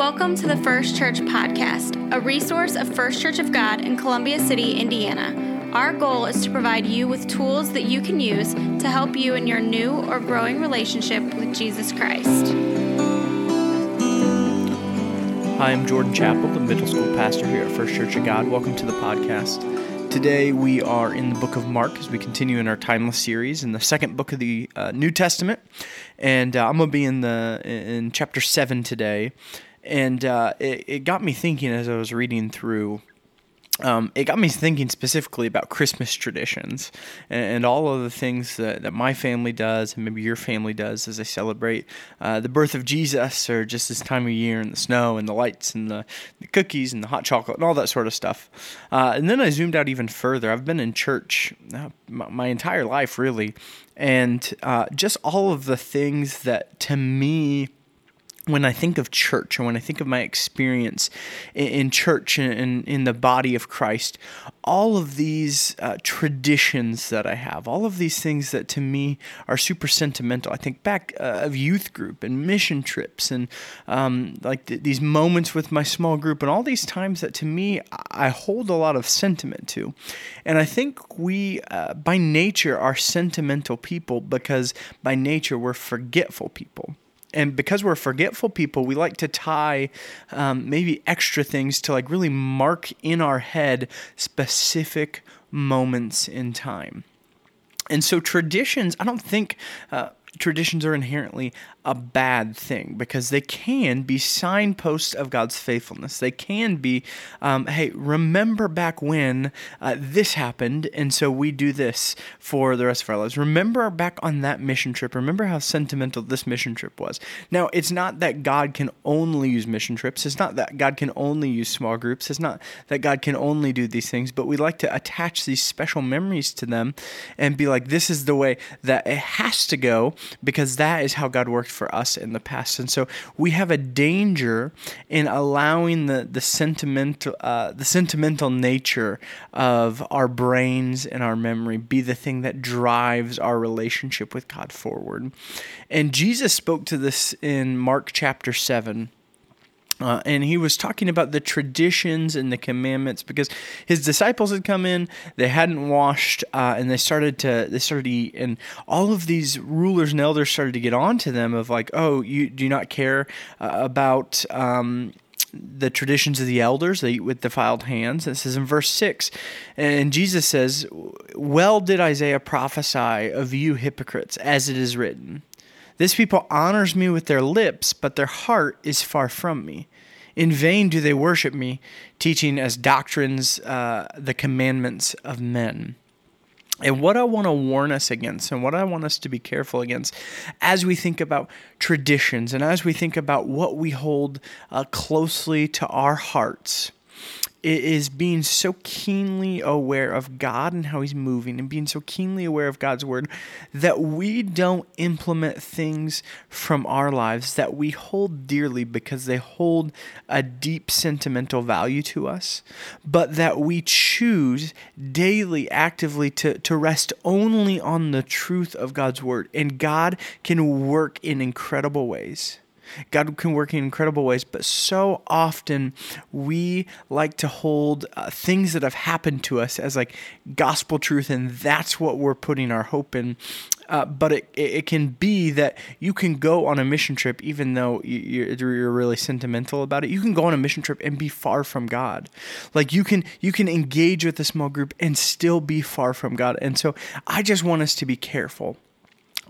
Welcome to the First Church Podcast, a resource of First Church of God in Columbia City, Indiana. Our goal is to provide you with tools that you can use to help you in your new or growing relationship with Jesus Christ. Hi, I'm Jordan Chappell, the middle school pastor here at First Church of God. Welcome to the podcast. Today we are in the book of Mark as we continue in our timeless series in the second book of the uh, New Testament, and uh, I'm gonna be in the in chapter seven today and uh, it, it got me thinking as I was reading through. Um, it got me thinking specifically about Christmas traditions and, and, all of the things that, that my family does and maybe your family does as they celebrate uh, the birth of Jesus or just this time of year and the snow and the lights and the, the cookies and the hot chocolate and all that sort of stuff. Uh, and then I zoomed out even further. I've been in church uh, my, my, entire life, really, and uh, just all of the things that to me when I think of church and when I think of my experience in, church and in, the body of Christ, all of these uh, traditions that I have, all of these things that to me are super sentimental. I think back uh, of youth group and mission trips and um, like th- these moments with my small group and all these times that to me I hold a lot of sentiment to. And I think we, uh, by nature, are sentimental people because by nature we're forgetful people and because we're forgetful people, we like to tie um, maybe extra things to like really mark in our head specific moments in time. And so traditions, I don't think uh, traditions are inherently a bad thing because they can be signposts of God's faithfulness. They can be, um, hey, remember back when uh, this happened, and so we do this for the rest of our lives. Remember back on that mission trip. Remember how sentimental this mission trip was. Now, it's not that God can only use mission trips. It's not that God can only use small groups. It's not that God can only do these things, but we like to attach these special memories to them and be like, this is the way that it has to go because that is how God worked for us in the past. And so we have a danger in allowing the the sentimental uh, the sentimental nature of our brains and our memory be the thing that drives our relationship with God forward. And Jesus spoke to this in Mark chapter seven. Uh, and he was talking about the traditions and the commandments because his disciples had come in, they hadn't washed, uh, and they started to they started to eat, and all of these rulers and elders started to get on to them of like, oh, you do not care uh, about. Um, the traditions of the elders, they eat with defiled hands. It says in verse 6, and Jesus says, Well did Isaiah prophesy of you hypocrites, as it is written. This people honors me with their lips, but their heart is far from me. In vain do they worship me, teaching as doctrines uh, the commandments of men. And what I want to warn us against, and what I want us to be careful against as we think about traditions and as we think about what we hold uh, closely to our hearts is being so keenly aware of God and how He's moving, and being so keenly aware of God's Word that we don't implement things from our lives that we hold dearly because they hold a deep sentimental value to us, but that we choose daily, actively to, to rest only on the truth of God's Word. And God can work in incredible ways. God can work in incredible ways, but so often we like to hold uh, things that have happened to us as like gospel truth, and that's what we're putting our hope in. Uh, but it, it can be that you can go on a mission trip, even though you're, you're really sentimental about it. You can go on a mission trip and be far from God. Like you can you can engage with a small group and still be far from God. And so I just want us to be careful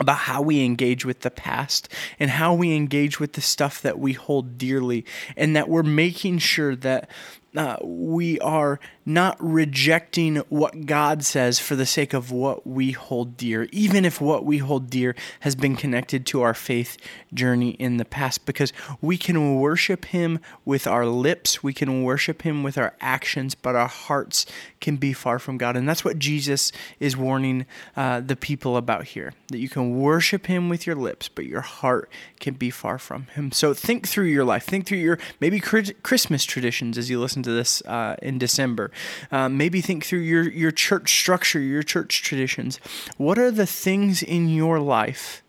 about how we engage with the past and how we engage with the stuff that we hold dearly, and that we're making sure that uh, we are not rejecting what God says for the sake of what we hold dear, even if what we hold dear has been connected to our faith journey in the past, because we can worship Him with our lips, we can worship Him with our actions, but our hearts can be far from God. And that's what Jesus is warning uh, the people about here that you can worship Him with your lips, but your heart can be far from Him. So think through your life, think through your maybe Christmas traditions as you listen to this uh, in December. Uh, maybe think through your, your church structure, your church traditions. What are the things in your life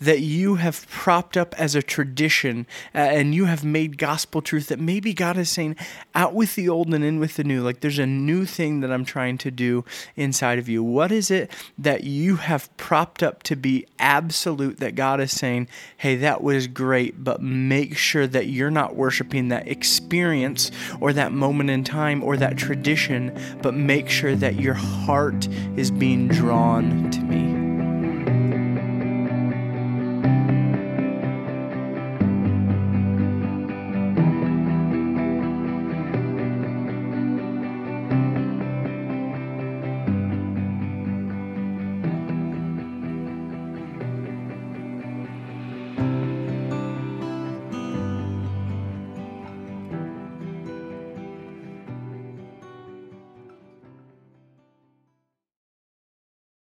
that you have propped up as a tradition uh, and you have made gospel truth that maybe God is saying, out with the old and in with the new. Like there's a new thing that I'm trying to do inside of you. What is it that you have propped up to be absolute that God is saying, hey, that was great, but make sure that you're not worshiping that experience or that moment in time or that tradition, but make sure that your heart is being drawn to me.